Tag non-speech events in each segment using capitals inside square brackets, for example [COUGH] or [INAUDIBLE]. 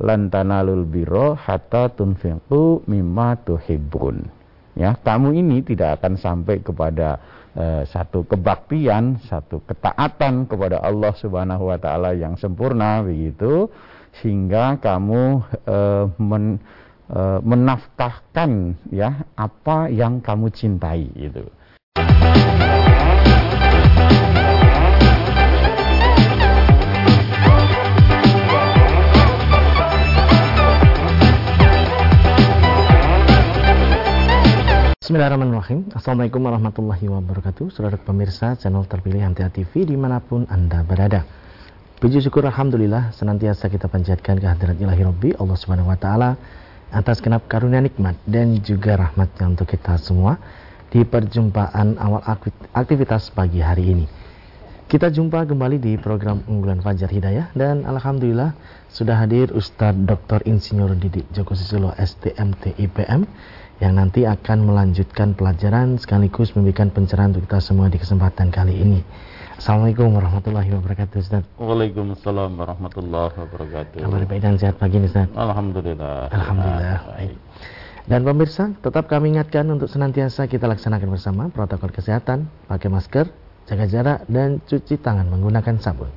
lan tanalul biro hatta tunfiqu mimma tuhibbun. Ya, kamu ini tidak akan sampai kepada uh, satu kebaktian, satu ketaatan kepada Allah Subhanahu wa taala yang sempurna begitu sehingga kamu uh, men, uh, menafkahkan ya apa yang kamu cintai itu. Bismillahirrahmanirrahim Assalamualaikum warahmatullahi wabarakatuh Saudara pemirsa channel terpilih Antia TV di mana pun Anda berada Puji syukur Alhamdulillah senantiasa kita panjatkan kehadirat ilahi Rabbi Allah Subhanahu Wa Taala atas kenap karunia nikmat dan juga rahmatnya untuk kita semua di perjumpaan awal aktivitas pagi hari ini. Kita jumpa kembali di program unggulan Fajar Hidayah dan Alhamdulillah sudah hadir Ustadz Dr. Insinyur Didik Joko Susilo STMT IPM yang nanti akan melanjutkan pelajaran sekaligus memberikan pencerahan untuk kita semua di kesempatan kali ini. Assalamualaikum warahmatullahi wabarakatuh Ustaz. Waalaikumsalam warahmatullahi wabarakatuh. Kabar baik dan sehat pagi Ustaz. Alhamdulillah. Alhamdulillah. Baik. Dan pemirsa, tetap kami ingatkan untuk senantiasa kita laksanakan bersama protokol kesehatan, pakai masker, jaga jarak, dan cuci tangan menggunakan sabun.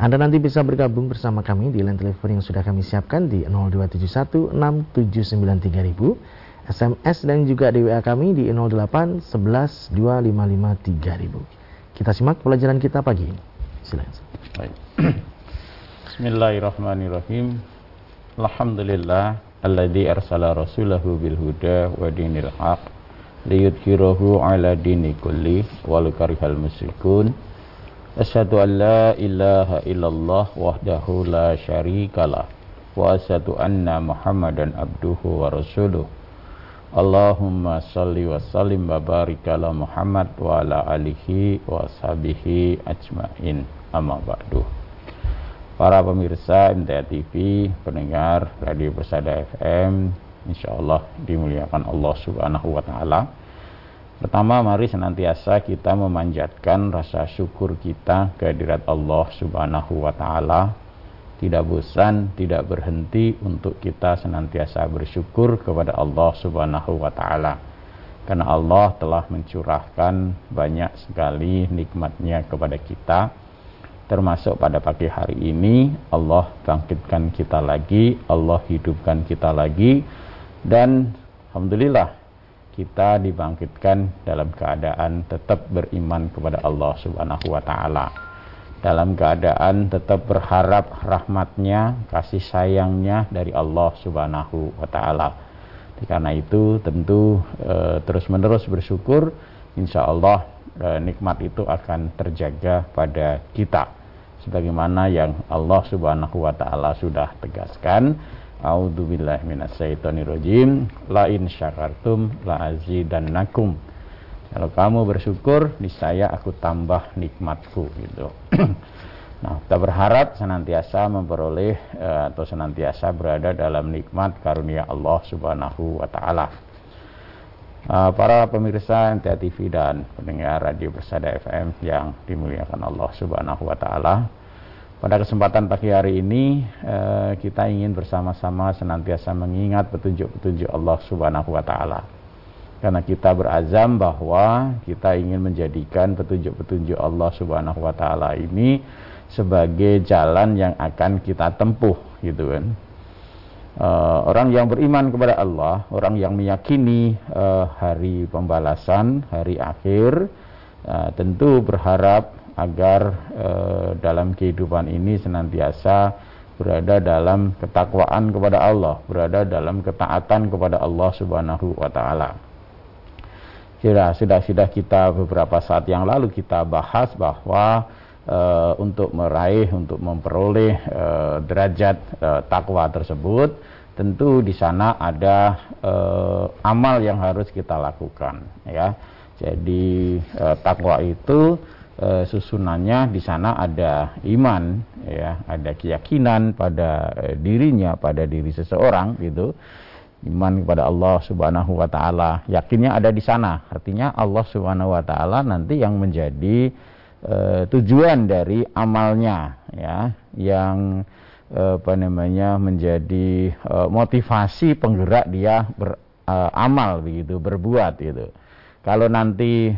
Anda nanti bisa bergabung bersama kami di line telepon yang sudah kami siapkan di 0271 6793000 SMS dan juga di WA kami di 08 11 255 3000. Kita simak pelajaran kita pagi ini. Silakan. [CLEARS THROAT] Bismillahirrahmanirrahim. Alhamdulillah alladzi arsala rasulahu bil huda wa dinil haq liyudhhirahu ala dini kulli walau karihal musyrikun. Asyhadu an la ilaha illallah wahdahu la syarikalah wa asyhadu anna Muhammadan abduhu wa rasuluh. Allahumma salli wa sallim wa barik Muhammad wa ala alihi wa sahbihi ajmain. Amma ba'du. Para pemirsa MTA TV, pendengar Radio Persada FM, insyaallah dimuliakan Allah Subhanahu wa taala. Pertama, mari senantiasa kita memanjatkan rasa syukur kita kehadirat Allah Subhanahu wa taala tidak bosan, tidak berhenti untuk kita senantiasa bersyukur kepada Allah Subhanahu wa taala. Karena Allah telah mencurahkan banyak sekali nikmatnya kepada kita. Termasuk pada pagi hari ini Allah bangkitkan kita lagi, Allah hidupkan kita lagi dan alhamdulillah kita dibangkitkan dalam keadaan tetap beriman kepada Allah Subhanahu wa taala dalam keadaan tetap berharap rahmatnya, kasih sayangnya dari Allah subhanahu wa ta'ala. Karena itu tentu e, terus-menerus bersyukur, insya Allah e, nikmat itu akan terjaga pada kita. Sebagaimana yang Allah subhanahu wa ta'ala sudah tegaskan, A'udzu billahi minasyaitonirrajim. La in syakartum la azidannakum kalau kamu bersyukur, niscaya aku tambah nikmatku gitu. [CLEARS THROAT] nah, kita berharap senantiasa memperoleh uh, atau senantiasa berada dalam nikmat karunia Allah Subhanahu wa taala. Uh, para pemirsa NTA TV dan pendengar Radio Bersada FM yang dimuliakan Allah Subhanahu wa taala. Pada kesempatan pagi hari ini uh, kita ingin bersama-sama senantiasa mengingat petunjuk-petunjuk Allah Subhanahu wa taala karena kita berazam bahwa kita ingin menjadikan petunjuk-petunjuk Allah Subhanahu wa taala ini sebagai jalan yang akan kita tempuh gitu kan. Uh, orang yang beriman kepada Allah, orang yang meyakini uh, hari pembalasan, hari akhir, uh, tentu berharap agar uh, dalam kehidupan ini senantiasa berada dalam ketakwaan kepada Allah, berada dalam ketaatan kepada Allah Subhanahu wa taala sudah sudah sudah kita beberapa saat yang lalu kita bahas bahwa e, untuk meraih untuk memperoleh e, derajat e, takwa tersebut tentu di sana ada e, amal yang harus kita lakukan ya. Jadi e, takwa itu e, susunannya di sana ada iman ya. Ada keyakinan pada dirinya pada diri seseorang gitu iman kepada Allah Subhanahu wa taala. Yakinnya ada di sana. Artinya Allah Subhanahu wa taala nanti yang menjadi e, tujuan dari amalnya ya, yang apa namanya menjadi motivasi penggerak dia beramal begitu berbuat gitu kalau nanti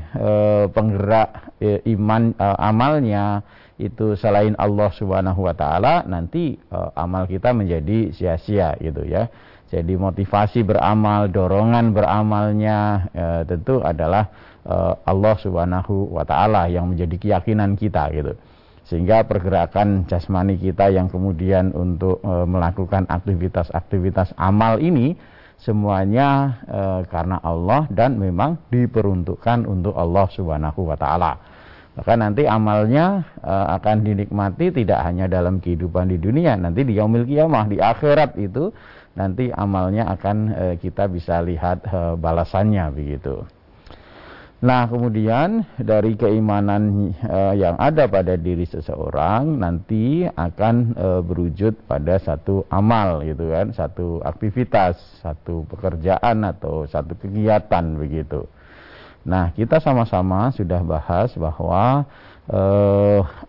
penggerak iman amalnya itu selain Allah Subhanahu wa taala nanti uh, amal kita menjadi sia-sia gitu ya. Jadi motivasi beramal, dorongan beramalnya uh, tentu adalah uh, Allah Subhanahu wa taala yang menjadi keyakinan kita gitu. Sehingga pergerakan jasmani kita yang kemudian untuk e, melakukan aktivitas-aktivitas amal ini semuanya e, karena Allah dan memang diperuntukkan untuk Allah Subhanahu wa taala. Maka nanti amalnya uh, akan dinikmati tidak hanya dalam kehidupan di dunia, nanti di yaumil kiamah, di akhirat itu nanti amalnya akan uh, kita bisa lihat uh, balasannya begitu. Nah, kemudian dari keimanan uh, yang ada pada diri seseorang nanti akan uh, berwujud pada satu amal gitu kan, satu aktivitas, satu pekerjaan atau satu kegiatan begitu. Nah, kita sama-sama sudah bahas bahwa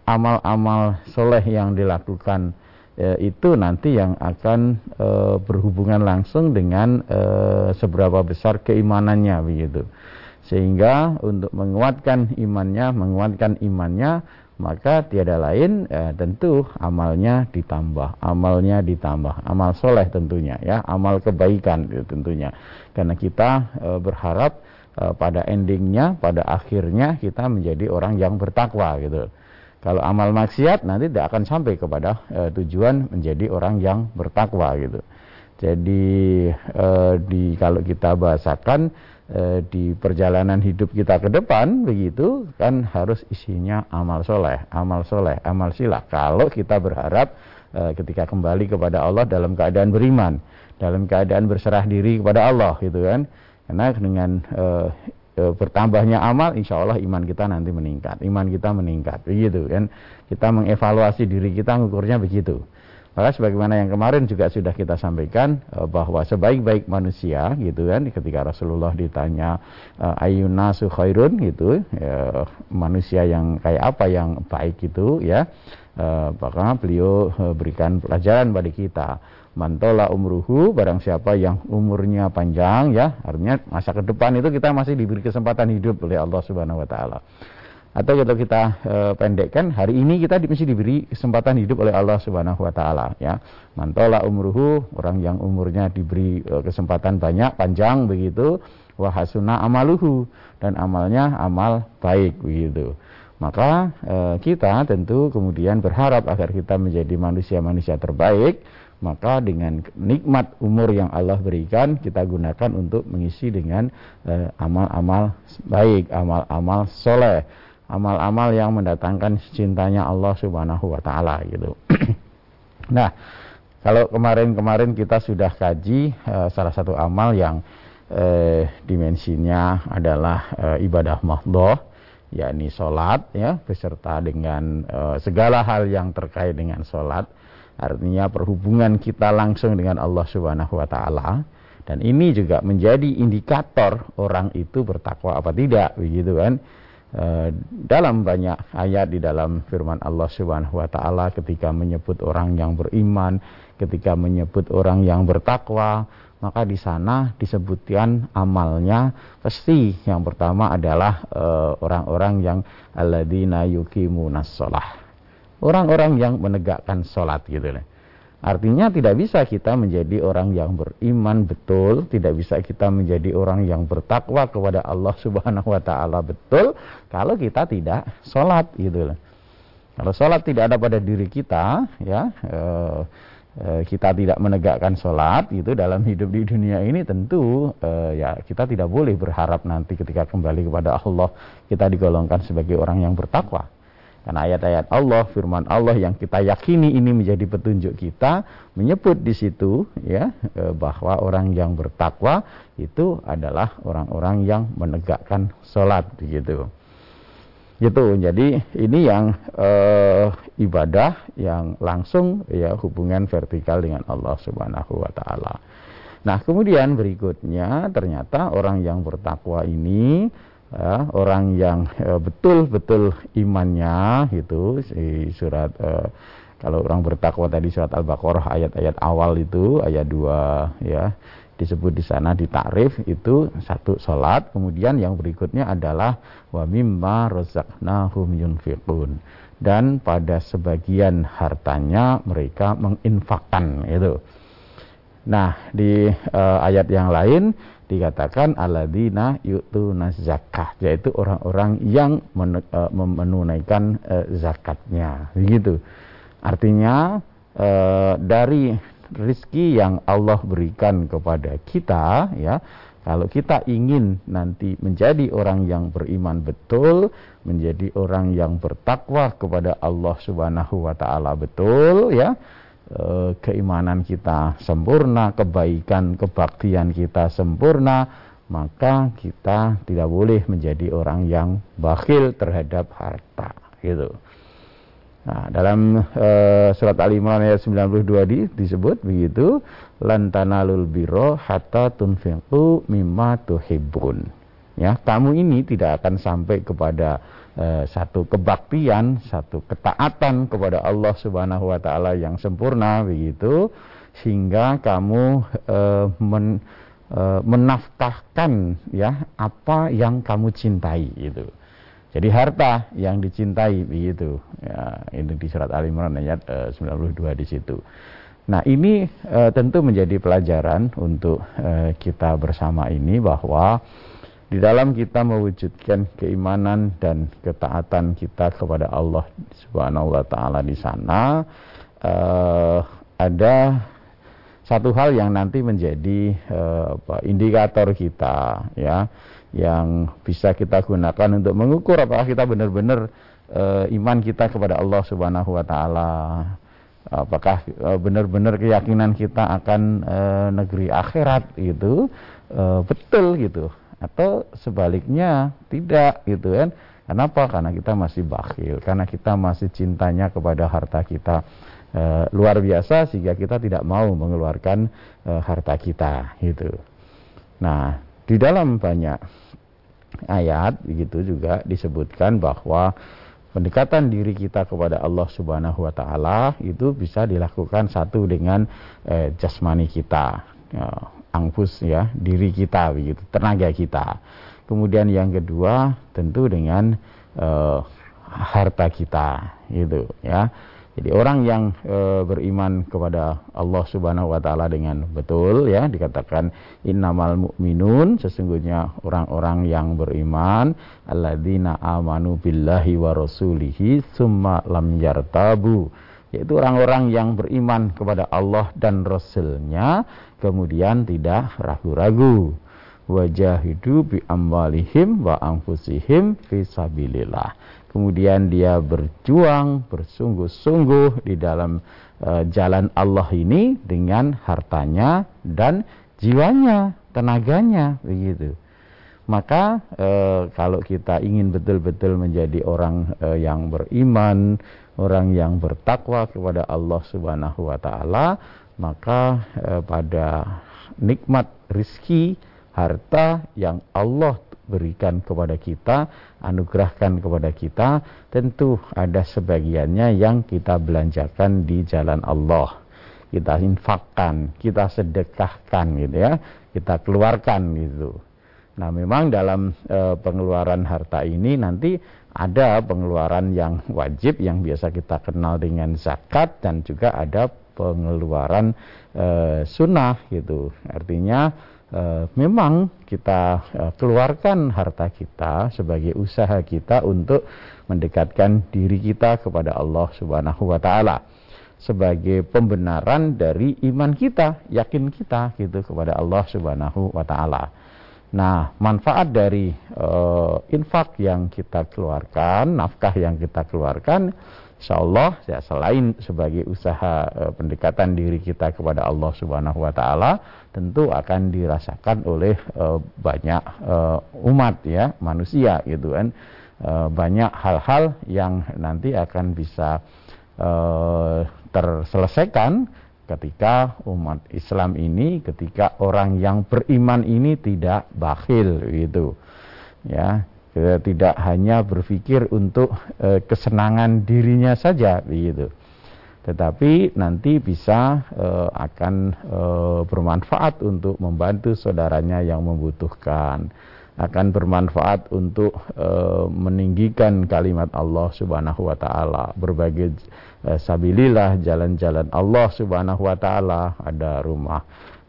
amal-amal eh, soleh yang dilakukan eh, itu nanti yang akan eh, berhubungan langsung dengan eh, seberapa besar keimanannya begitu. Sehingga untuk menguatkan imannya, menguatkan imannya, maka tiada lain eh, tentu amalnya ditambah, amalnya ditambah, amal soleh tentunya ya, amal kebaikan tentunya. Karena kita eh, berharap pada endingnya, pada akhirnya kita menjadi orang yang bertakwa gitu. Kalau amal maksiat nanti tidak akan sampai kepada uh, tujuan menjadi orang yang bertakwa gitu. Jadi uh, di kalau kita bahasakan uh, di perjalanan hidup kita ke depan begitu kan harus isinya amal soleh, amal soleh, amal silah. Kalau kita berharap uh, ketika kembali kepada Allah dalam keadaan beriman, dalam keadaan berserah diri kepada Allah gitu kan karena dengan e, e, bertambahnya amal, insya Allah iman kita nanti meningkat. Iman kita meningkat, begitu kan? Kita mengevaluasi diri kita, ngukurnya begitu. Maka sebagaimana yang kemarin juga sudah kita sampaikan e, bahwa sebaik-baik manusia gitu kan ketika Rasulullah ditanya ayuna khairun gitu e, manusia yang kayak apa yang baik itu ya e, maka beliau berikan pelajaran pada kita mantola umruhu barang siapa yang umurnya panjang ya artinya masa ke depan itu kita masih diberi kesempatan hidup oleh Allah Subhanahu wa taala. Atau kalau kita e, pendekkan hari ini kita di, masih diberi kesempatan hidup oleh Allah Subhanahu wa taala ya. Mantola umruhu orang yang umurnya diberi e, kesempatan banyak panjang begitu wahasuna amaluhu dan amalnya amal baik begitu. Maka e, kita tentu kemudian berharap agar kita menjadi manusia-manusia terbaik maka dengan nikmat umur yang Allah berikan kita gunakan untuk mengisi dengan eh, amal-amal uh, baik, amal-amal soleh, amal-amal yang mendatangkan cintanya Allah Subhanahu wa taala gitu. [CLEARS THROAT] nah, kalau kemarin-kemarin kita sudah kaji uh, salah satu amal yang uh, dimensinya adalah uh, ibadah mahdhah yakni sholat ya beserta dengan uh, segala hal yang terkait dengan sholat Artinya perhubungan kita langsung dengan Allah Subhanahu wa taala. Dan ini juga menjadi indikator orang itu bertakwa apa tidak begitu kan. E, dalam banyak ayat di dalam firman Allah Subhanahu wa taala ketika menyebut orang yang beriman, ketika menyebut orang yang bertakwa, maka di sana disebutkan amalnya. Pasti yang pertama adalah e, orang-orang yang alladzina yuqimunas shalah orang-orang yang menegakkan sholat gitu lah. Artinya tidak bisa kita menjadi orang yang beriman betul, tidak bisa kita menjadi orang yang bertakwa kepada Allah [LAUGHS] Subhanahu wa taala betul kalau kita tidak sholat gitu loh. Kalau sholat tidak ada pada diri kita, ya eh, eh, kita tidak menegakkan sholat itu dalam hidup di dunia ini tentu eh, ya kita tidak boleh berharap nanti ketika kembali kepada Allah kita digolongkan sebagai orang yang bertakwa. Karena ayat-ayat Allah, firman Allah yang kita yakini ini menjadi petunjuk kita, menyebut di situ ya e, bahwa orang yang bertakwa itu adalah orang-orang yang menegakkan sholat gitu. Gitu. Jadi ini yang e, ibadah yang langsung ya hubungan vertikal dengan Allah Subhanahu wa taala. Nah, kemudian berikutnya ternyata orang yang bertakwa ini ya, orang yang [LAUGHS] betul-betul uh, imannya itu si surat uh, kalau orang bertakwa tadi surat Al-Baqarah ayat-ayat awal itu ayat 2 ya disebut di sana di takrif itu satu salat kemudian yang berikutnya adalah wa mimma razaqnahum yunfiqun dan pada sebagian hartanya mereka menginfakkan itu. Nah, di uh, ayat yang lain dikatakan alladzina yu'tuna zakah yaitu orang-orang yang men, uh, menunaikan uh, zakatnya. Begitu artinya uh, dari rizki yang Allah berikan kepada kita ya kalau kita ingin nanti menjadi orang yang beriman betul, menjadi orang yang bertakwa kepada Allah Subhanahu wa taala betul ya, Eh, keimanan kita sempurna, kebaikan, kebaktian kita sempurna, maka kita tidak boleh menjadi orang yang bakhil terhadap harta gitu. Nah, dalam uh, surat Al Imran ayat 92 di, disebut begitu, lantanalul biro hatta tunfiqu mimma tuhibbun. Ya, kamu ini tidak akan sampai kepada satu kebaktian, satu ketaatan kepada Allah Subhanahu wa taala yang sempurna begitu sehingga kamu eh, men, eh, menafkahkan ya apa yang kamu cintai itu. Jadi harta yang dicintai begitu. Ya, ini di surat Al Imran ayat eh, 92 di situ. Nah, ini eh, tentu menjadi pelajaran untuk eh, kita bersama ini bahwa di dalam kita mewujudkan keimanan dan ketaatan kita kepada Allah Subhanahu wa taala di sana uh, ada satu hal yang nanti menjadi uh, apa, indikator kita ya yang bisa kita gunakan untuk mengukur apakah kita benar-benar uh, iman kita kepada Allah Subhanahu wa taala apakah benar-benar keyakinan kita akan uh, negeri akhirat itu uh, betul gitu atau sebaliknya tidak gitu kan. Kenapa? Karena kita masih bakhil karena kita masih cintanya kepada harta kita. E, luar biasa sehingga kita tidak mau mengeluarkan e, harta kita gitu. Nah di dalam banyak ayat gitu juga disebutkan bahwa pendekatan diri kita kepada Allah Subhanahu wa taala itu bisa dilakukan satu dengan eh, jasmani kita. Ya, angfus ya diri kita begitu tenaga kita. Kemudian yang kedua tentu dengan uh, harta kita gitu ya. Jadi orang yang e, beriman kepada Allah Subhanahu wa taala dengan betul ya dikatakan innamal mu'minun sesungguhnya orang-orang yang beriman alladzina amanu billahi wa rasulihi summa lam yartabu yaitu orang-orang yang beriman kepada Allah dan Rasulnya kemudian tidak ragu-ragu. Wajahidu bi amwalihim wa anfusihim fi sabilillah. Kemudian dia berjuang bersungguh-sungguh di dalam uh, jalan Allah ini dengan hartanya dan jiwanya tenaganya begitu. Maka e, kalau kita ingin betul-betul menjadi orang e, yang beriman, orang yang bertakwa kepada Allah Subhanahu wa taala, maka eh, pada nikmat rizki harta yang Allah berikan kepada kita, anugerahkan kepada kita, tentu ada sebagiannya yang kita belanjakan di jalan Allah. Kita infakkan, kita sedekahkan gitu ya, kita keluarkan gitu. Nah, memang dalam e, pengeluaran harta ini nanti ada pengeluaran yang wajib yang biasa kita kenal dengan zakat dan juga ada pengeluaran e, sunnah gitu. Artinya e, memang kita e, keluarkan harta kita sebagai usaha kita untuk mendekatkan diri kita kepada Allah Subhanahu wa taala sebagai pembenaran dari iman kita, yakin kita gitu kepada Allah Subhanahu wa taala. Nah, manfaat dari uh, infak yang kita keluarkan, nafkah yang kita keluarkan Insya Allah ya selain sebagai usaha e, pendekatan diri kita kepada Allah Subhanahu Wa Taala tentu akan dirasakan oleh e, banyak e, umat ya manusia gitu kan. E, banyak hal-hal yang nanti akan bisa e, terselesaikan ketika umat Islam ini ketika orang yang beriman ini tidak bakhil gitu ya tidak hanya berpikir untuk e, kesenangan dirinya saja begitu. Tetapi nanti bisa uh, akan uh, bermanfaat untuk membantu saudaranya yang membutuhkan akan bermanfaat untuk uh, meninggikan kalimat Allah Subhanahu wa taala. Berbagai uh, sabilillah jalan-jalan Allah Subhanahu wa taala. Ada rumah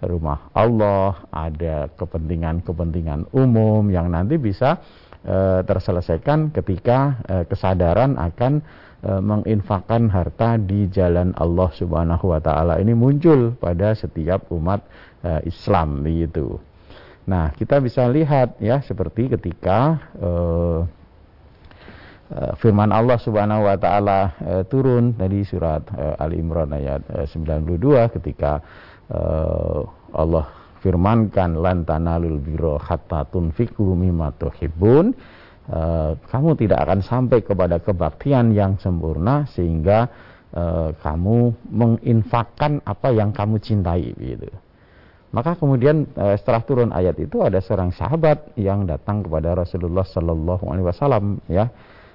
rumah Allah ada kepentingan-kepentingan umum yang nanti bisa uh, terselesaikan ketika uh, kesadaran akan e, menginfakkan harta di jalan Allah Subhanahu wa taala. Ini muncul pada setiap umat e, Islam begitu. Nah, kita bisa lihat ya seperti ketika e, firman Allah Subhanahu wa taala e, turun dari surat e, Ali Imran ayat e, 92 ketika e, Allah firmankan lan tanalul birra hatta tunfiqu mimma tuhibbun Eh, kamu tidak akan sampai kepada kebaktian yang sempurna sehingga uh, kamu menginfakkan apa yang kamu cintai gitu. Maka kemudian uh, setelah turun ayat itu ada seorang sahabat yang datang kepada Rasulullah Sallallahu Alaihi Wasallam ya,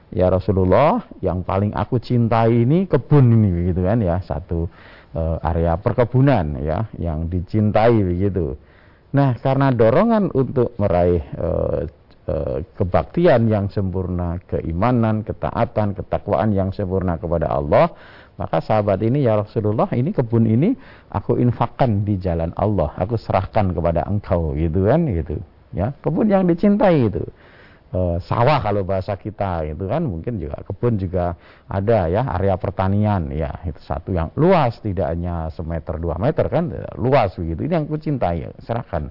ya Rasulullah yang paling aku cintai ini kebun ini gitu kan ya satu uh, area perkebunan ya yang dicintai begitu. Nah karena dorongan untuk meraih uh, Eh, kebaktian yang sempurna, keimanan, ketaatan, ketakwaan yang sempurna kepada Allah, maka sahabat ini ya Rasulullah, ini kebun ini aku infakkan di jalan Allah, aku serahkan kepada engkau gitu kan gitu. Ya, kebun yang dicintai itu. E, sawah kalau bahasa kita itu kan. Mungkin juga kebun juga ada ya area pertanian. Ya itu satu yang luas tidak hanya semeter dua meter kan luas begitu. Ini yang ku cintai serahkan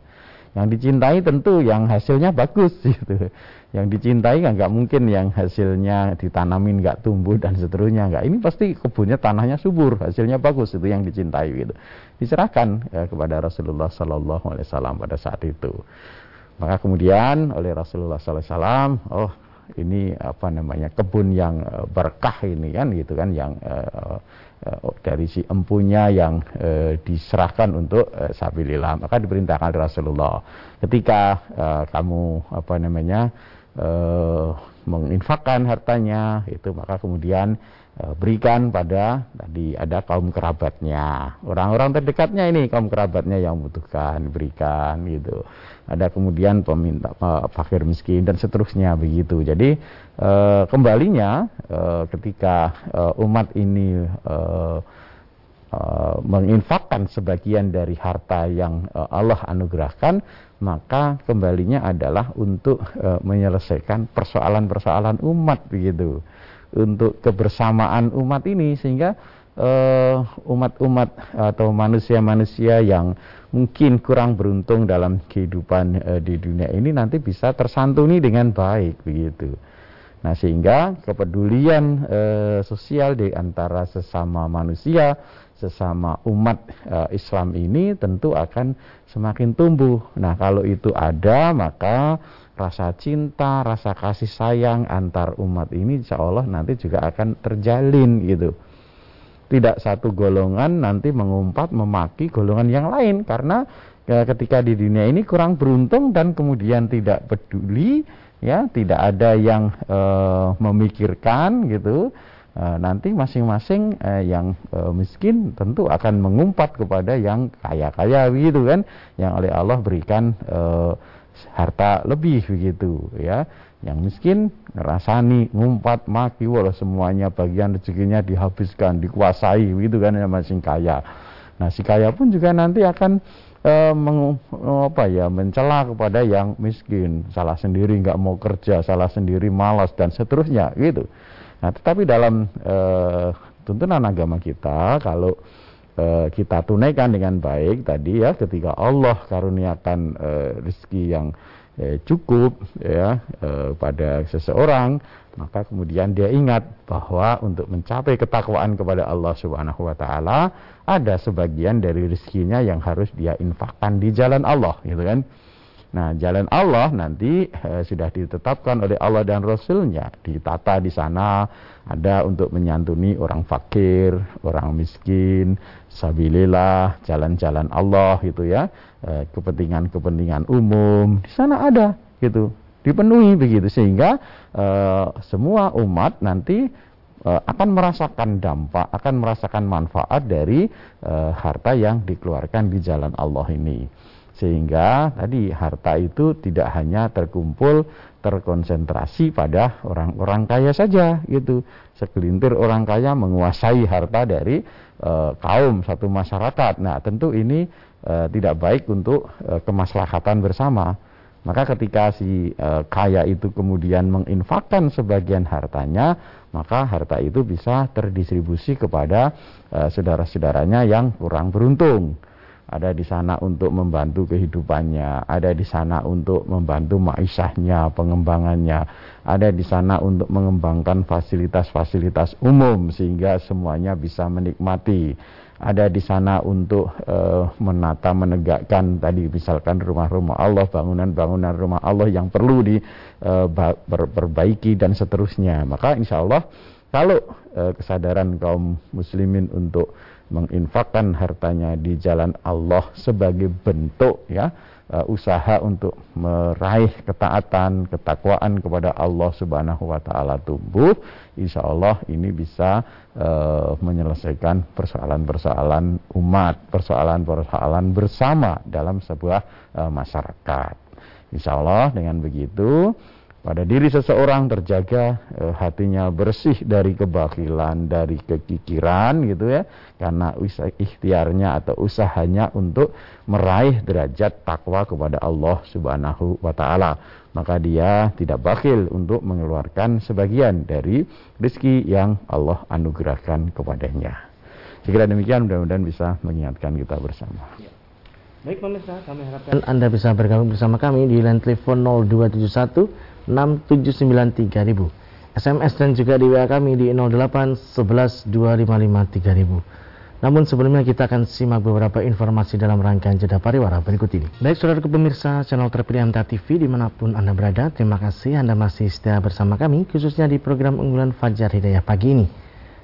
yang dicintai tentu yang hasilnya bagus [LAUGHS] gitu. Yang dicintai kan nggak mungkin yang hasilnya ditanamin nggak tumbuh dan seterusnya nggak. Ini pasti kebunnya tanahnya subur, hasilnya bagus itu yang dicintai gitu. Diserahkan ya, kepada Rasulullah Sallallahu Alaihi Wasallam pada saat itu. Maka kemudian oleh Rasulullah Sallallahu Alaihi Wasallam, oh ini apa namanya kebun yang eh, berkah ini kan gitu kan yang uh, dari si empunya yang uh, diserahkan untuk uh, sabilillah. Maka diperintahkan Rasulullah. Ketika uh, kamu apa namanya uh, menginfakkan hartanya itu maka kemudian berikan pada tadi ada kaum kerabatnya orang-orang terdekatnya ini kaum kerabatnya yang membutuhkan berikan gitu ada kemudian peminta fakir miskin dan seterusnya begitu. Jadi e, kembalinya e, ketika e, umat ini e, e, menginfakkan sebagian dari harta yang e, Allah anugerahkan, maka kembalinya adalah untuk e, menyelesaikan persoalan-persoalan umat begitu. Untuk kebersamaan umat ini sehingga umat-umat uh, atau manusia-manusia yang mungkin kurang beruntung dalam kehidupan e, di dunia ini nanti bisa tersantuni dengan baik begitu. Nah, sehingga kepedulian e, sosial di antara sesama manusia, sesama umat e, Islam ini tentu akan semakin tumbuh. Nah, kalau itu ada, maka rasa cinta, rasa kasih sayang antar umat ini insya Allah nanti juga akan terjalin gitu tidak satu golongan nanti mengumpat memaki golongan yang lain karena ya, ketika di dunia ini kurang beruntung dan kemudian tidak peduli ya tidak ada yang e, memikirkan gitu e, nanti masing-masing e, yang e, miskin tentu akan mengumpat kepada yang kaya-kaya gitu kan yang oleh Allah berikan e, harta lebih begitu ya. Yang miskin ngerasani ngumpat maki walau semuanya bagian rezekinya dihabiskan dikuasai gitu kan yang masing kaya. Nah si kaya pun juga nanti akan e, meng, apa ya mencela kepada yang miskin. Salah sendiri nggak mau kerja salah sendiri malas dan seterusnya gitu nah tetapi dalam e, tuntunan agama kita kalau e, kita tunaikan dengan baik tadi ya ketika Allah karuniakan e, rezeki yang eh, cukup ya eh, pada seseorang maka kemudian dia ingat bahwa untuk mencapai ketakwaan kepada Allah Subhanahu wa taala ada sebagian dari rezekinya yang harus dia infakkan di jalan Allah gitu kan Nah, jalan Allah nanti eh, sudah ditetapkan oleh Allah dan Rasulnya. Ditata di sana ada untuk menyantuni orang fakir, orang miskin, sabilillah, jalan-jalan Allah gitu ya. Eh, kepentingan-kepentingan umum di sana ada gitu. Dipenuhi begitu sehingga eh, semua umat nanti akan merasakan dampak, akan merasakan manfaat dari uh, harta yang dikeluarkan di jalan Allah ini. Sehingga tadi harta itu tidak hanya terkumpul terkonsentrasi pada orang-orang kaya saja gitu. Segelintir orang kaya menguasai harta dari uh, kaum satu masyarakat. Nah, tentu ini uh, tidak baik untuk uh, kemaslahatan bersama. Maka ketika si uh, kaya itu kemudian menginfakkan sebagian hartanya, maka harta itu bisa terdistribusi kepada uh, saudara-saudaranya yang kurang beruntung ada di sana untuk membantu kehidupannya, ada di sana untuk membantu maisahnya, pengembangannya, ada di sana untuk mengembangkan fasilitas-fasilitas umum sehingga semuanya bisa menikmati. Ada di sana untuk uh, menata, menegakkan tadi misalkan rumah-rumah Allah, bangunan-bangunan rumah Allah yang perlu diperbaiki eh, uh, dan seterusnya. Maka insya Allah kalau uh, kesadaran kaum muslimin untuk menginfakkan hartanya di jalan Allah sebagai bentuk ya uh, usaha untuk meraih ketaatan, ketakwaan kepada Allah Subhanahu wa taala tumbuh, insya Allah ini bisa uh, menyelesaikan persoalan-persoalan umat, persoalan-persoalan bersama dalam sebuah uh, masyarakat. Insya Allah dengan begitu pada diri seseorang terjaga eh, hatinya bersih dari kebakilan, dari kekikiran gitu ya, karena usaha ikhtiarnya atau usahanya untuk meraih derajat takwa kepada Allah Subhanahu wa taala. Maka dia tidak bakil untuk mengeluarkan sebagian dari rezeki yang Allah anugerahkan kepadanya. Sekira demikian mudah-mudahan bisa mengingatkan kita bersama. Baik pemirsa, kami harapkan Anda bisa bergabung bersama kami di line telepon 0271 6793000. SMS dan juga di WA kami di 08 11 255 3000. Namun sebelumnya kita akan simak beberapa informasi dalam rangkaian jeda pariwara berikut ini. Baik saudara pemirsa channel terpilih MTA TV di mana pun Anda berada, terima kasih Anda masih setia bersama kami khususnya di program unggulan Fajar Hidayah pagi ini.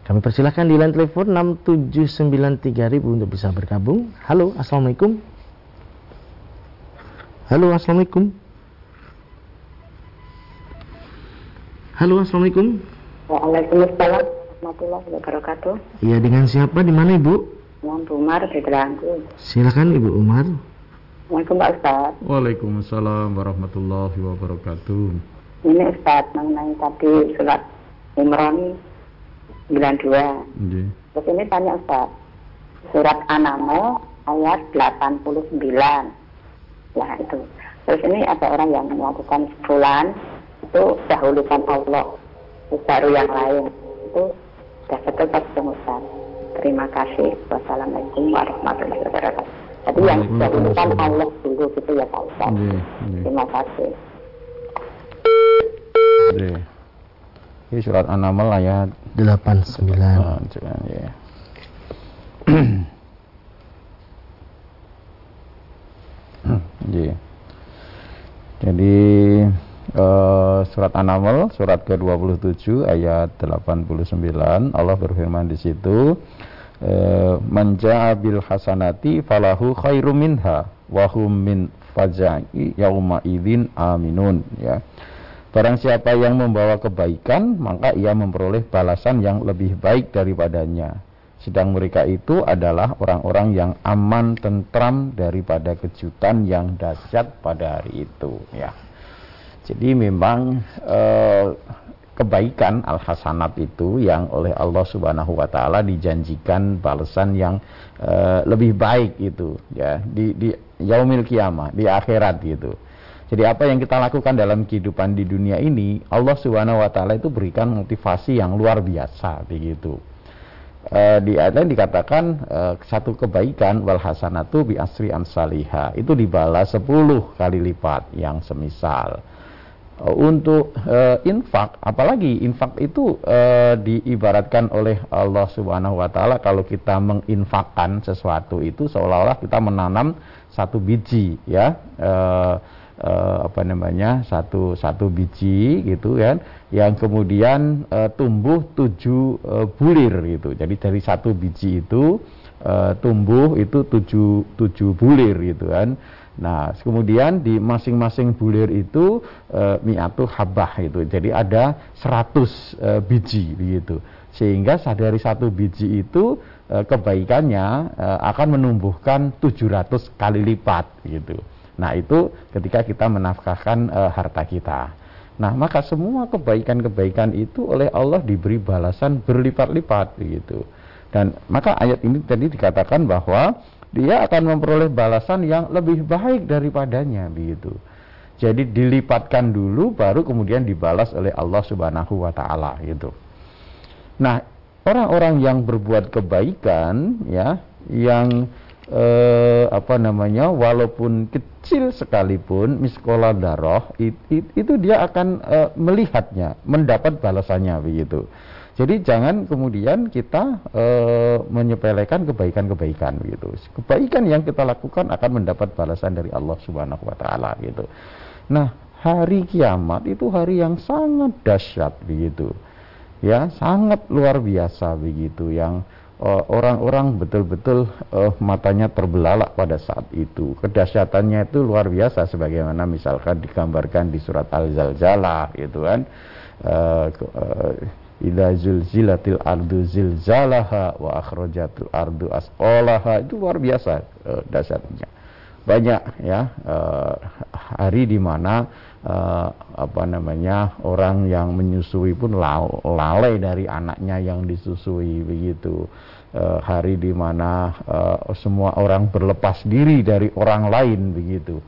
Kami persilahkan di line telepon 6793000 untuk bisa bergabung. Halo, Assalamualaikum. Halo, Assalamualaikum. Halo, assalamualaikum. Waalaikumsalam warahmatullahi wabarakatuh. Iya, dengan siapa? Di mana Ibu? Dengan Bu Umar di Delanggu. Silakan Ibu Umar. Assalamualaikum Pak Ustaz. Waalaikumsalam warahmatullahi wabarakatuh. Ini Ustaz mengenai tadi surat Imran 92. Iya. Terus ini tanya Ustaz. Surat An-Naml ayat 89. Nah itu. Terus ini ada orang yang melakukan sebulan itu dahulukan Allah. Baru yang lain. Itu sudah Pak Ustaz. Terima kasih. Wassalamualaikum warahmatullahi wabarakatuh. Jadi yang dahulukan Allah dulu gitu ya Pak Ustaz. Iya, iya. terima kasih. Iya. Ini surat An-Naml ayat 89. Oh, ya. Jadi uh, surat An-Naml surat ke-27 ayat 89 Allah berfirman di situ uh, manja bil hasanati falahu khairum minha wa hum min faza'i yauma idzin aminun. Ya. Barang siapa yang membawa kebaikan maka ia memperoleh balasan yang lebih baik daripadanya. Sedang mereka itu adalah orang-orang yang aman tentram daripada kejutan yang dahsyat pada hari itu. Ya jadi memang eh, kebaikan al hasanat itu yang oleh Allah Subhanahu wa taala dijanjikan balasan yang eh, lebih baik itu ya di di yaumil kiamah, di akhirat gitu. Jadi apa yang kita lakukan dalam kehidupan di dunia ini, Allah Subhanahu wa taala itu berikan motivasi yang luar biasa begitu. E, di ayat dikatakan e, satu kebaikan wal hasanatu bi asri amsalihah itu dibalas 10 kali lipat yang semisal. Untuk uh, infak apalagi infak itu uh, diibaratkan oleh Allah Subhanahu wa taala kalau kita menginfakkan sesuatu itu seolah-olah kita menanam satu biji ya. Uh, uh, apa namanya? Satu satu biji gitu kan yang kemudian uh, tumbuh tujuh uh, bulir gitu. Jadi dari satu biji itu uh, tumbuh itu tujuh, tujuh bulir gitu kan. Nah, kemudian di masing-masing bulir itu uh, miatu habah itu. Jadi ada 100 uh, biji begitu. Sehingga dari satu biji itu uh, kebaikannya uh, akan menumbuhkan 700 kali lipat gitu. Nah, itu ketika kita menafkahkan uh, harta kita. Nah, maka semua kebaikan-kebaikan itu oleh Allah diberi balasan berlipat-lipat begitu. Dan maka ayat ini tadi dikatakan bahwa dia akan memperoleh balasan yang lebih baik daripadanya begitu. Jadi dilipatkan dulu baru kemudian dibalas oleh Allah Subhanahu wa taala gitu. Nah, orang-orang yang berbuat kebaikan ya, yang eh, apa namanya walaupun kecil sekalipun miskola darah it, it, itu dia akan eh, melihatnya mendapat balasannya begitu jadi jangan kemudian kita eh, menyepelekan kebaikan-kebaikan begitu kebaikan yang kita lakukan akan mendapat balasan dari Allah Subhanahu Wa Taala gitu nah hari kiamat itu hari yang sangat dahsyat begitu ya sangat luar biasa begitu yang Eh, orang-orang betul-betul uh, matanya terbelalak pada saat itu. Kedahsyatannya itu luar biasa sebagaimana misalkan digambarkan di surat Al-Zalzalah gitu kan. Uh, uh, Ida zulzilatil ardu zilzalaha wa akhrajatul ardu asqalaha. Itu luar biasa uh, dasarnya. Banyak ya uh, hari di mana uh, apa namanya orang yang menyusui pun lalai dari anaknya yang disusui begitu. Uh, hari di mana uh, semua orang berlepas diri dari orang lain begitu.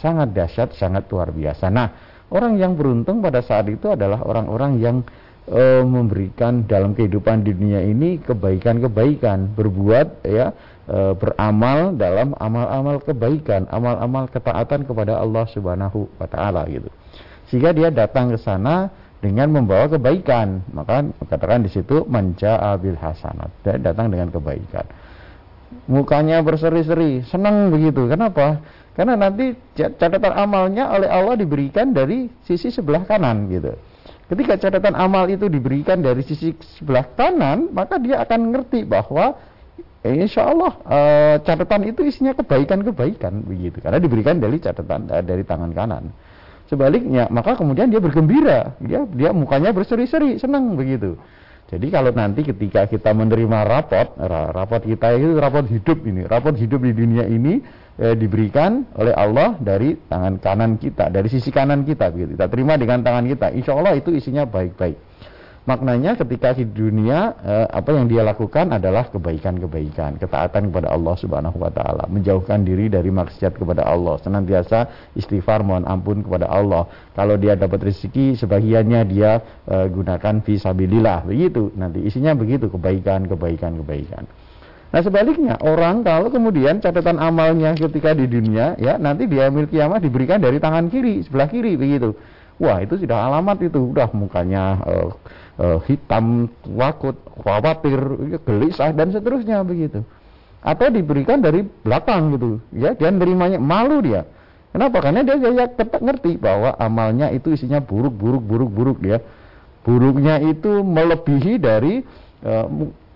Sangat dahsyat sangat luar biasa. Nah orang yang beruntung pada saat itu adalah orang-orang yang uh, memberikan dalam kehidupan di dunia ini kebaikan-kebaikan berbuat ya e, beramal dalam amal-amal kebaikan, amal-amal ketaatan kepada Allah Subhanahu wa taala gitu. Sehingga dia datang ke sana dengan membawa kebaikan. Maka katakan di situ manja abil hasanat. Dia datang dengan kebaikan. Mukanya berseri-seri, senang begitu. Kenapa? Karena nanti catatan amalnya oleh Allah diberikan dari sisi sebelah kanan gitu. Ketika catatan amal itu diberikan dari sisi sebelah kanan, maka dia akan ngerti bahwa eh, insya Allah uh, catatan itu isinya kebaikan-kebaikan begitu. Karena diberikan dari catatan uh, dari tangan kanan. Sebaliknya maka kemudian dia bergembira. Dia dia mukanya berseri-seri senang begitu. Jadi kalau nanti ketika kita menerima rapot rapot kita itu rapot hidup ini rapot hidup di dunia ini eh, diberikan oleh Allah dari tangan kanan kita dari sisi kanan kita begitu kita terima dengan tangan kita insya Allah itu isinya baik-baik maknanya ketika di dunia eh, apa yang dia lakukan adalah kebaikan-kebaikan, ketaatan kepada Allah Subhanahu wa taala, menjauhkan diri dari maksiat kepada Allah, senantiasa istighfar mohon ampun kepada Allah. Kalau dia dapat rezeki sebagiannya dia eh, gunakan fisabilillah, begitu. Nanti isinya begitu kebaikan, kebaikan, kebaikan. Nah sebaliknya orang kalau kemudian catatan amalnya ketika di dunia ya nanti dia kiamat diberikan dari tangan kiri sebelah kiri begitu. Wah itu sudah alamat itu udah mukanya uh, uh, hitam, wakut, khawatir, gelisah dan seterusnya begitu. Atau diberikan dari belakang gitu, ya dia nerimanya malu dia. Kenapa? Karena dia ya tetap ngerti bahwa amalnya itu isinya buruk, buruk, buruk, buruk ya. Buruknya itu melebihi dari uh,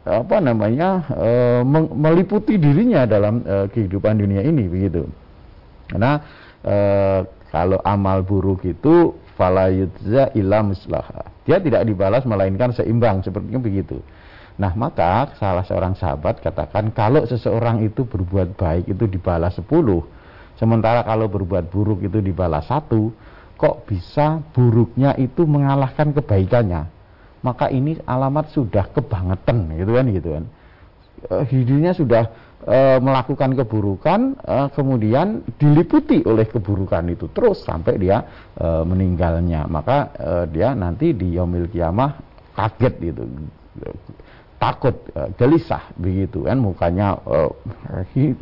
apa namanya uh, meliputi dirinya dalam uh, kehidupan dunia ini begitu. Karena uh, kalau amal buruk itu falayudza ila mislaha dia tidak dibalas melainkan seimbang sepertinya begitu. Nah maka salah seorang sahabat katakan kalau seseorang itu berbuat baik itu dibalas sepuluh, sementara kalau berbuat buruk itu dibalas satu, kok bisa buruknya itu mengalahkan kebaikannya? Maka ini alamat sudah kebangetan gitu kan gitu kan. Eh, hidupnya sudah e, melakukan keburukan e, kemudian diliputi oleh keburukan itu terus sampai dia e, meninggalnya. Maka e, dia nanti di yomil kiamah kaget gitu. Takut e, gelisah begitu kan mukanya e,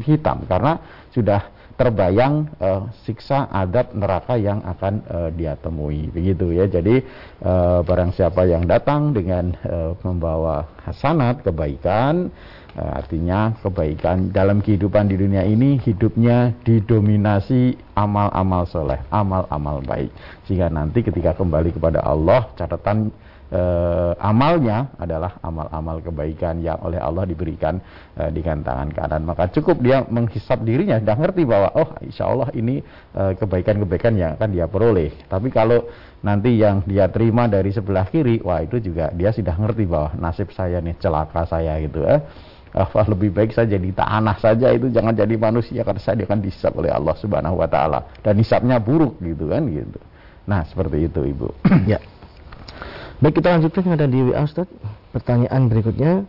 hitam. Karena sudah terbayang e, siksa adab neraka yang akan e, dia temui begitu ya jadi e, barang siapa yang datang dengan e, membawa hasanat kebaikan Eh, artinya kebaikan dalam kehidupan di dunia ini hidupnya didominasi amal-amal soleh, amal-amal baik. Sehingga nanti ketika kembali kepada Allah catatan uh, amalnya adalah amal-amal kebaikan yang oleh Allah diberikan uh, dengan tangan kanan. Maka cukup dia menghisap dirinya, sudah ngerti bahwa oh insya Allah ini kebaikan-kebaikan uh, yang akan dia peroleh. Tapi kalau nanti yang dia terima dari sebelah kiri, wah itu juga dia sudah ngerti bahwa nasib saya nih celaka saya gitu. Eh apa lebih baik saya jadi tanah saja itu jangan jadi manusia karena saya akan disab oleh Allah Subhanahu wa taala dan hisapnya buruk gitu kan gitu. Nah, seperti itu Ibu. [CLEARS THROAT] ya. Baik, kita lanjutkan ada di WA Ustaz. Pertanyaan berikutnya.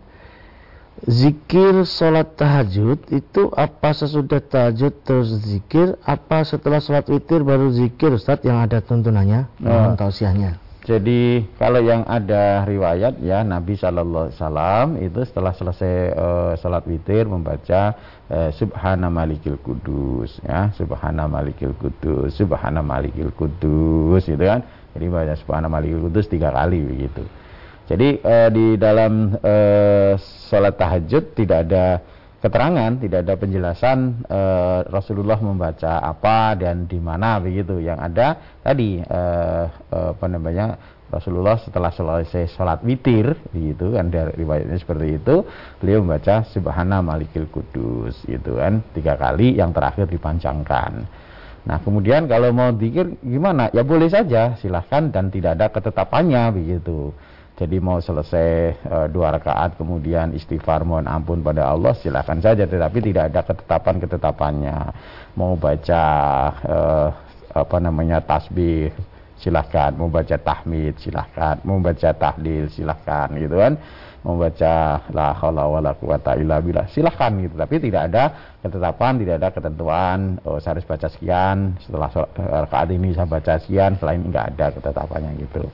Zikir sholat tahajud itu apa sesudah tahajud terus zikir, apa setelah sholat witir baru zikir Ustaz yang ada tuntunannya, mohon oh. tausiahnya. Jadi kalau yang ada riwayat ya Nabi Shallallahu Alaihi Wasallam itu setelah selesai uh, salat witir membaca uh, Subhana Malikil Kudus ya Subhana Malikil Kudus Subhana Malikil Kudus gitu kan. Jadi baca Subhana Malikil Kudus tiga kali begitu. Jadi uh, di dalam uh, salat tahajud tidak ada keterangan, tidak ada penjelasan e, Rasulullah membaca apa dan di mana begitu. Yang ada tadi e, e, apa namanya Rasulullah setelah selesai sholat witir gitu kan dari riwayatnya seperti itu beliau membaca Subhana Malikil Kudus gitu kan tiga kali yang terakhir dipanjangkan. Nah kemudian kalau mau dikir gimana ya boleh saja silahkan dan tidak ada ketetapannya begitu. Jadi mau selesai e, dua rakaat kemudian istighfar mohon ampun pada Allah silakan saja tetapi tidak ada ketetapan-ketetapannya. Mau baca e, apa namanya tasbih silahkan, mau baca tahmid silahkan, mau baca tahlil silahkan gitu kan. Mau baca la haula wala quwata illa billah silahkan gitu tapi tidak ada ketetapan, tidak ada ketentuan oh saya harus baca sekian setelah rakaat ini saya baca sekian selain enggak ada ketetapannya gitu.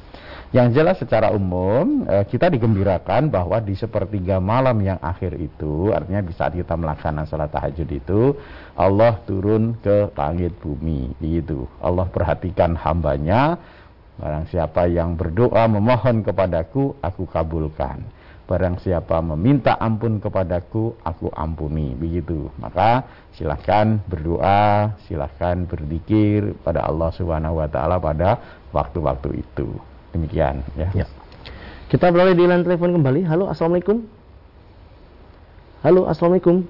Yang jelas secara umum eh, kita digembirakan bahwa di sepertiga malam yang akhir itu artinya di saat kita melaksanakan salat tahajud itu Allah turun ke langit bumi begitu. Allah perhatikan hambanya barang siapa yang berdoa memohon kepadaku aku kabulkan. Barang siapa meminta ampun kepadaku, aku ampuni. Begitu. Maka silahkan berdoa, silahkan berzikir pada Allah Subhanahu wa taala pada waktu-waktu itu. Demikian ya. ya. Kita beralih di line telepon kembali. Halo, Assalamualaikum. Halo, Assalamualaikum.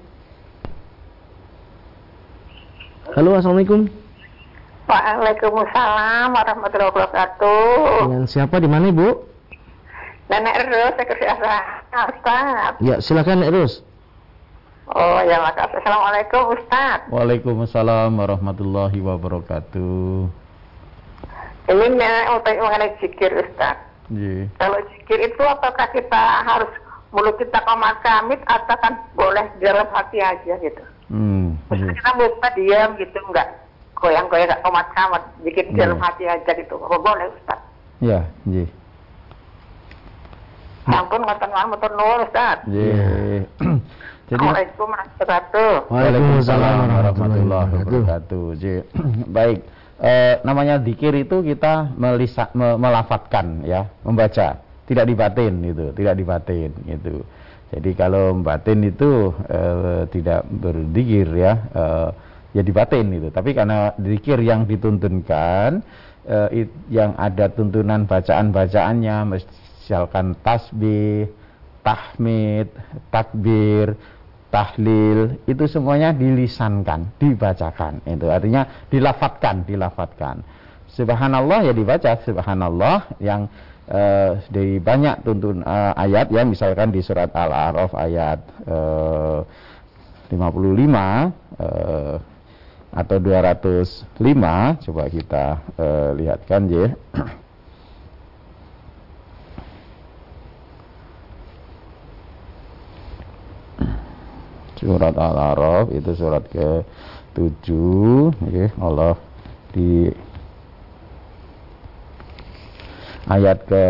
Halo, Assalamualaikum. Waalaikumsalam warahmatullahi wabarakatuh. Dengan siapa di mana, Ibu? Nenek Rus, Sekretaris Ustaz. Ya, silakan Nenek Rus. Oh ya makasih. Assalamualaikum Ustaz. Waalaikumsalam warahmatullahi wabarakatuh. Ini mengenai zikir Ustaz. Yeah. Kalau zikir itu apakah kita harus mulut kita komat kamit atau kan boleh dalam hati aja gitu. Hmm, yeah. kita lupa diam gitu enggak goyang-goyang enggak komat kamit zikir yeah. dalam hati aja gitu. Apa boleh Ustaz? Ya, yeah, yeah. Ampun ngoten mawon motor nuwun Ustaz. Nggih. [CLEARS THROAT] Jadi Assalamualaikum warahmatullahi wabarakatuh. Waalaikumsalam warahmatullahi wabarakatuh. [CLEARS THROAT] Baik e, namanya dikir itu kita melisa, me, melafatkan ya, membaca, tidak dibatin itu, tidak dibatin itu. Jadi kalau batin itu e, tidak berdikir ya, e, ya dibatin itu. Tapi karena dikir yang dituntunkan, e, it, yang ada tuntunan bacaan-bacaannya, misalkan tasbih, tahmid, takbir, tahlil itu semuanya dilisankan, dibacakan. Itu artinya dilafatkan, dilafatkan. Subhanallah ya dibaca subhanallah yang uh, dari banyak tuntun uh, ayat ya misalkan di surat Al-A'raf ayat uh, 55 uh, atau 205 coba kita uh, lihatkan ya. Surat Al-A'raf itu surat ke 7 okay, Allah di ayat ke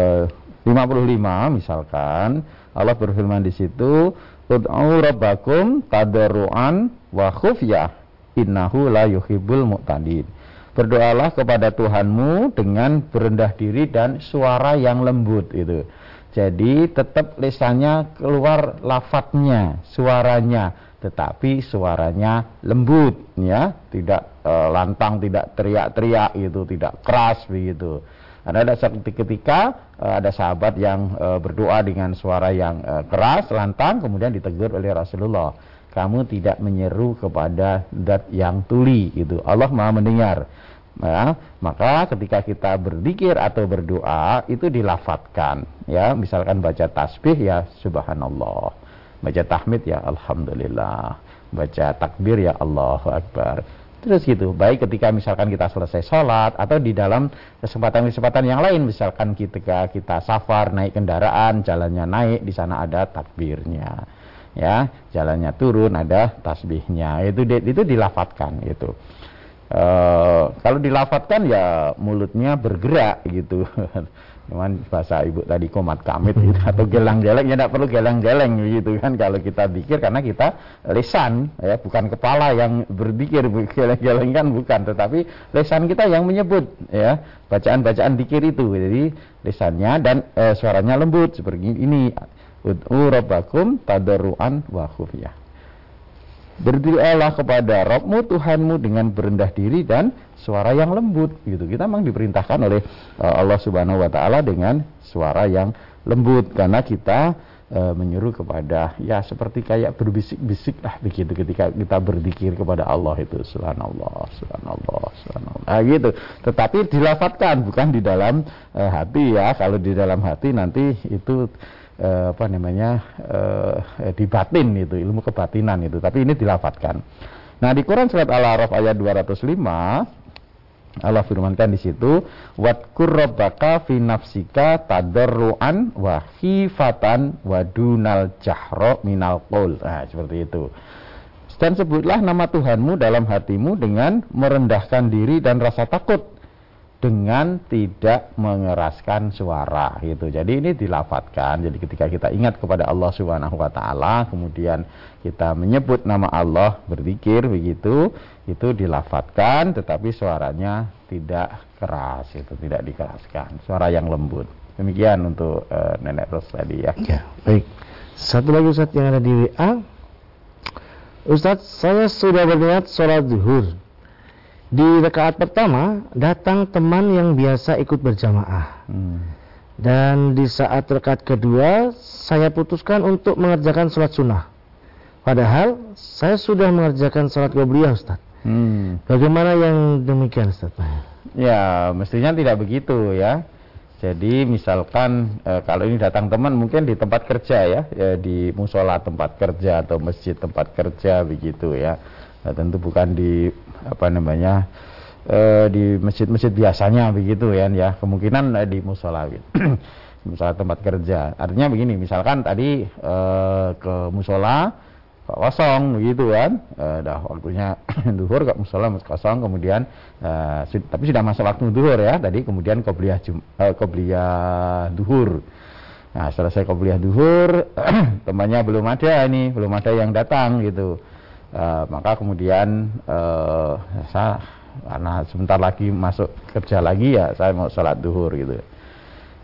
55 misalkan Allah berfirman di situ Ud'u rabbakum tadarruan wa khufyah innahu la yuhibbul mu'tadin Berdoalah kepada Tuhanmu dengan berendah diri dan suara yang lembut itu. Jadi tetap lisannya keluar lafadznya, suaranya, tetapi suaranya lembut ya, tidak e, lantang, tidak teriak-teriak itu, tidak keras begitu. Ada ada ketika uh, ada sahabat yang uh, berdoa dengan suara yang uh, keras, lantang, kemudian ditegur oleh Rasulullah. Kamu tidak menyeru kepada zat yang tuli gitu. Allah Maha mendengar. Ya, maka ketika kita berzikir atau berdoa itu dilafatkan ya. Misalkan baca tasbih ya subhanallah. Baca tahmid ya alhamdulillah. Baca takbir ya Allahu akbar. Terus gitu, baik ketika misalkan kita selesai sholat atau di dalam kesempatan-kesempatan yang lain, misalkan ketika kita safar naik kendaraan, jalannya naik, di sana ada takbirnya, ya, jalannya turun ada tasbihnya, itu itu dilafatkan gitu. E, kalau dilafatkan ya mulutnya bergerak gitu. [LAUGHS] Cuman bahasa ibu tadi komat kamit gitu. Atau gelang-geleng ya tidak perlu gelang-geleng gitu kan. Kalau kita pikir karena kita lesan ya bukan kepala yang berpikir geleng-geleng kan bukan. Tetapi lesan kita yang menyebut ya bacaan-bacaan dikir itu. Jadi lesannya dan e, suaranya lembut seperti ini. Ud'u rabbakum tadarruan wa khufyah Berdirilah kepada Robmu Tuhanmu dengan berendah diri dan suara yang lembut gitu. Kita memang diperintahkan oleh uh, Allah Subhanahu wa taala dengan suara yang lembut karena kita uh, menyuruh kepada ya seperti kayak berbisik-bisik lah begitu ketika kita berzikir kepada Allah itu subhanallah subhanallah subhanallah nah, gitu. Tetapi dilafatkan bukan di dalam uh, hati ya. Kalau di dalam hati nanti itu eh, apa namanya eh, di batin itu ilmu kebatinan itu tapi ini dilafatkan. Nah di Quran surat Al-A'raf ayat 205 Allah firmankan di situ watkur rabbaka fi nafsika tadarruan wa khifatan wa dunal minal qaul nah seperti itu. Dan sebutlah nama Tuhanmu dalam hatimu dengan merendahkan diri dan rasa takut dengan tidak mengeraskan suara gitu. Jadi ini dilafatkan. Jadi ketika kita ingat kepada Allah Subhanahu wa taala, kemudian kita menyebut nama Allah, berzikir begitu, itu dilafatkan tetapi suaranya tidak keras itu, tidak dikeraskan. Suara yang lembut. Demikian untuk uh, Nenek Ros tadi ya. Ya, baik. Satu lagi Ustaz yang ada di WA. Ustaz, saya sudah berniat sholat zuhur di rakaat pertama datang teman yang biasa ikut berjamaah. Hmm. Dan di saat rakaat kedua saya putuskan untuk mengerjakan sholat sunnah. Padahal saya sudah mengerjakan sholat qobliyah Ustaz. Hmm. Bagaimana yang demikian Ustaz? Ya, mestinya tidak begitu ya. Jadi misalkan e, kalau ini datang teman mungkin di tempat kerja ya, ya di musola tempat kerja atau masjid tempat kerja begitu ya. Nah, tentu bukan di apa namanya e, di masjid-masjid biasanya begitu ya ya. Kemungkinan e, di musola gitu. [CLEARS THROAT] misalnya tempat kerja. Artinya begini misalkan tadi e, ke musola kosong begitu kan. Dah waktunya [CLEARS THROAT] duhur ke musola kosong kemudian e, tapi sudah masuk waktu duhur ya. Tadi kemudian e, kobliyah duhur. Nah selesai kobliyah duhur [CLEARS THROAT] temannya belum ada ini belum ada yang datang gitu uh, maka kemudian uh, saya karena sebentar lagi masuk kerja lagi ya saya mau sholat duhur gitu.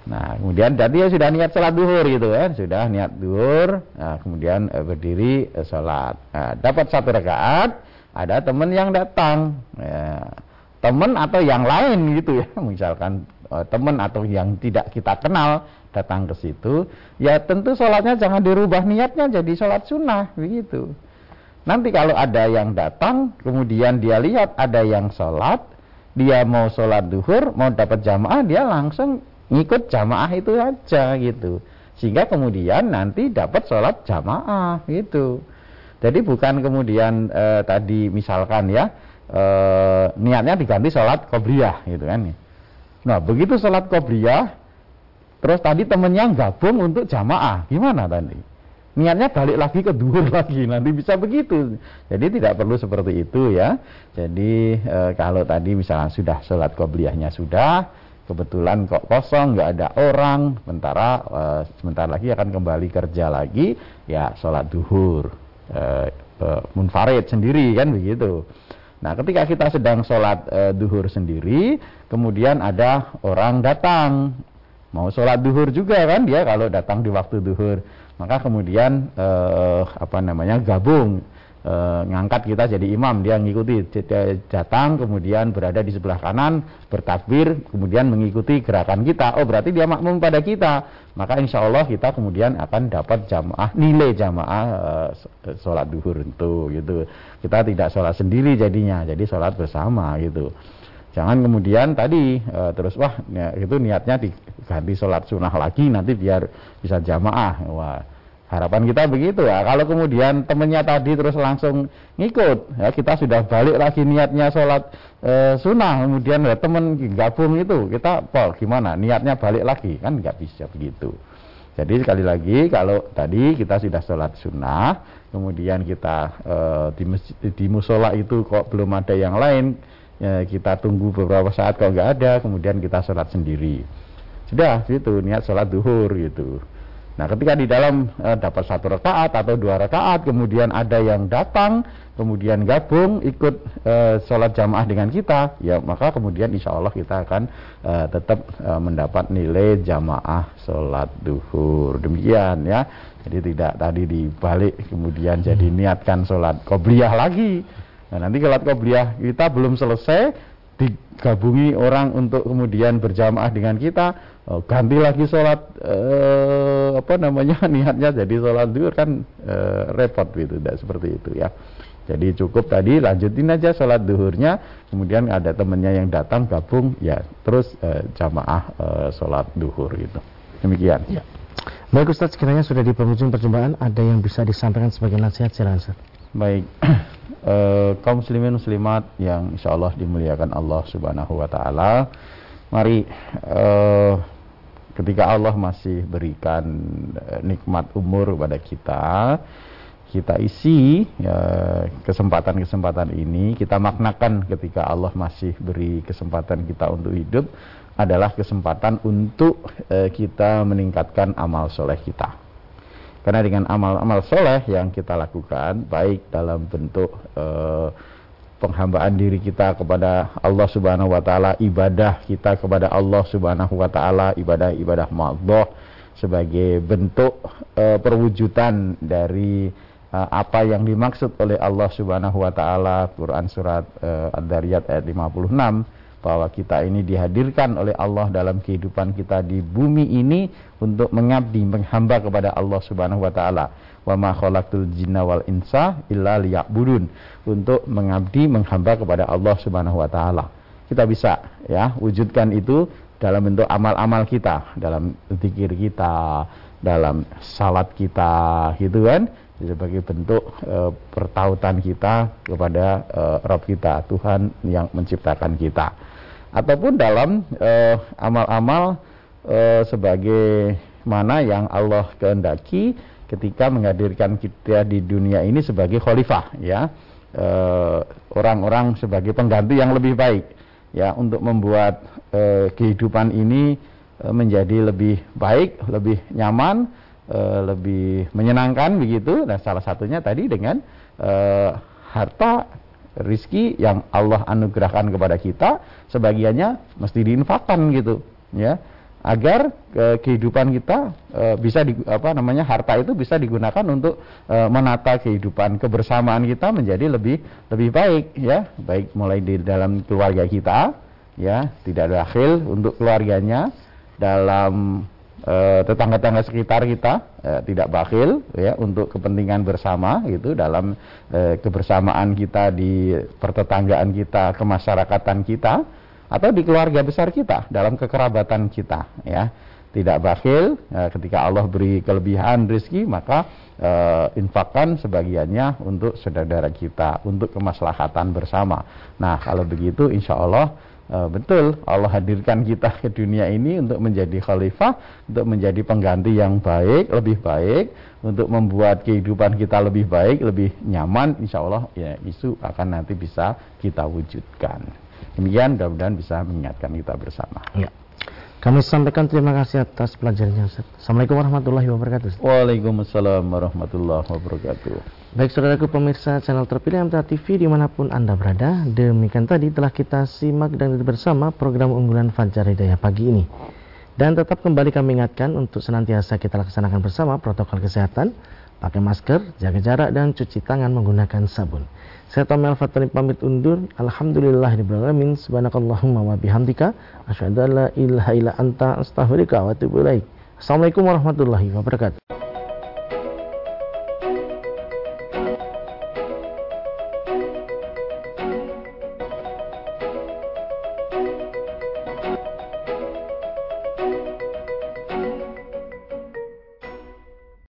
Nah kemudian tadi ya sudah niat sholat duhur gitu kan? Sudah niat duhur nah, kemudian uh, berdiri sholat. Nah, dapat satu rakaat ada teman yang datang. Ya, teman atau yang lain gitu ya. [LAUGHS] Misalkan uh, teman atau yang tidak kita kenal datang ke situ ya tentu sholatnya jangan dirubah niatnya jadi sholat sunnah begitu Nanti kalau ada yang datang, kemudian dia lihat ada yang sholat, dia mau sholat duhur, mau dapat jamaah, dia langsung ngikut jamaah itu aja gitu. Sehingga kemudian nanti dapat sholat jamaah gitu. Jadi bukan kemudian e, tadi misalkan ya e, niatnya diganti sholat kobliyah gitu kan. Nah begitu sholat kobliyah, terus tadi temennya gabung untuk jamaah, gimana tadi? Niatnya balik lagi ke duhur [LAUGHS] lagi nanti bisa begitu. Jadi tidak perlu seperti itu ya. Jadi e, kalau tadi misalnya sudah sholat qobliyahnya sudah kebetulan kok kosong nggak ada orang sementara e, sebentar lagi akan kembali kerja lagi ya sholat duhur e, e, munfarid sendiri kan begitu. Nah, ketika kita sedang sholat e, duhur sendiri, kemudian ada orang datang, mau sholat duhur juga kan dia kalau datang di waktu duhur. Maka kemudian eh, apa namanya gabung. E, ngangkat kita jadi imam dia ngikuti. Datang kemudian berada di sebelah kanan bertakbir kemudian mengikuti gerakan kita. Oh berarti dia makmum pada kita. Maka insya Allah kita kemudian akan dapat jamaah nilai jamaah e, sholat duhur itu gitu. Kita tidak sholat sendiri jadinya jadi sholat bersama gitu Jangan kemudian tadi e, terus wah ya, itu niatnya diganti sholat sunnah lagi nanti biar bisa jamaah. Wah harapan kita begitu ya. Kalau kemudian temennya tadi terus langsung ngikut ya kita sudah balik lagi niatnya sholat e, sunnah kemudian ya temen gabung itu kita pol gimana niatnya balik lagi kan nggak bisa begitu. Jadi sekali lagi kalau tadi kita sudah sholat sunnah kemudian kita e, di, di musola itu kok belum ada yang lain ya, kita tunggu beberapa saat kalau nggak ada kemudian kita sholat sendiri. Sudah gitu niat sholat duhur gitu. Nah ketika di dalam e, dapat satu rakaat atau dua rakaat kemudian ada yang datang kemudian gabung ikut e, sholat jamaah dengan kita ya maka kemudian insya Allah kita akan e, tetap e, mendapat nilai jamaah sholat duhur. Demikian ya. Jadi tidak tadi dibalik kemudian jadi niatkan sholat qobliyah lagi Nah, nanti kalau qobliyah kita belum selesai digabungi orang untuk kemudian berjamaah dengan kita oh, ganti lagi sholat eh, apa namanya [LAUGHS] niatnya jadi sholat duhur kan eh, repot gitu tidak seperti itu ya jadi cukup tadi lanjutin aja sholat duhurnya kemudian ada temennya yang datang gabung ya terus eh, jamaah eh, sholat duhur gitu demikian ya. Baik Ustaz, sekiranya sudah di penghujung perjumpaan ada yang bisa disampaikan sebagai nasihat silakan Ustaz. Baik, e, [CLEARS THROAT] kaum muslimin muslimat yang insya Allah dimuliakan Allah Subhanahu Wa Taala, mari e, ketika Allah masih berikan e, nikmat umur kepada kita, kita isi kesempatan-kesempatan ini, kita maknakan ketika Allah masih beri kesempatan kita untuk hidup adalah kesempatan untuk kita meningkatkan amal soleh kita karena dengan amal-amal soleh yang kita lakukan, baik dalam bentuk eh, penghambaan diri kita kepada Allah Subhanahu wa taala, ibadah kita kepada Allah Subhanahu wa taala, ibadah-ibadah ma'dhah sebagai bentuk eh, perwujudan dari eh, apa yang dimaksud oleh Allah Subhanahu wa taala. Quran surat eh, Ad-Dariyat ayat 56 bahwa kita ini dihadirkan oleh Allah dalam kehidupan kita di bumi ini untuk mengabdi, menghamba kepada Allah Subhanahu wa taala. Wa ma khalaqtul jinna wal insa illa liya'budun. Untuk mengabdi, menghamba kepada Allah Subhanahu wa taala. Kita bisa ya wujudkan itu dalam bentuk amal-amal kita, dalam zikir kita, dalam salat kita, gitu kan? sebagai bentuk e, pertautan kita kepada e, Rob kita, Tuhan yang menciptakan kita ataupun dalam eh, amal-amal uh, sebagai mana yang Allah kehendaki ketika menghadirkan kita di dunia ini sebagai khalifah ya orang-orang uh, sebagai pengganti yang lebih baik ya untuk membuat uh, kehidupan ini uh, menjadi lebih baik, lebih nyaman, uh, lebih menyenangkan begitu. Nah, salah satunya tadi dengan uh, harta rizki yang Allah anugerahkan kepada kita sebagiannya mesti diinfakkan gitu ya. Agar ke, kehidupan kita e, bisa di, apa namanya harta itu bisa digunakan untuk e, menata kehidupan kebersamaan kita menjadi lebih lebih baik ya. Baik mulai di dalam keluarga kita ya. Tidak bakhil untuk keluarganya. Dalam tetangga-tetangga sekitar kita uh, tidak bakhil ya untuk kepentingan bersama gitu dalam uh, kebersamaan kita di pertetanggaan kita, kemasyarakatan kita atau di keluarga besar kita dalam kekerabatan kita ya. Tidak bakhil uh, ketika Allah beri kelebihan rezeki maka uh, infakkan sebagiannya untuk saudara kita untuk kemaslahatan bersama. Nah kalau begitu insya Allah Uh, betul Allah hadirkan kita ke dunia ini untuk menjadi khalifah, untuk menjadi pengganti yang baik, lebih baik, untuk membuat kehidupan kita lebih baik, lebih nyaman. Insya Allah ya isu akan nanti bisa kita wujudkan. Demikian mudah-mudahan bisa mengingatkan kita bersama. Ya. Kami sampaikan terima kasih atas pelajarannya Ustaz. Assalamualaikum warahmatullahi wabarakatuh. Waalaikumsalam warahmatullahi wabarakatuh. Baik saudaraku pemirsa channel terpilih MTA TV di mana pun Anda berada Demikian tadi telah kita simak dan bersama program unggulan Fajar Hidayah pagi ini Dan tetap kembali kami ingatkan untuk senantiasa kita laksanakan bersama protokol kesehatan pakai masker, jaga jarak dan cuci tangan menggunakan sabun. Saya Tomel Fatani pamit undur. Alhamdulillahirobbilalamin. Subhanakallahumma wa bihamdika asyhadu an la ilaha illa anta astaghfiruka wa atubu ilaik. Assalamualaikum warahmatullahi wabarakatuh.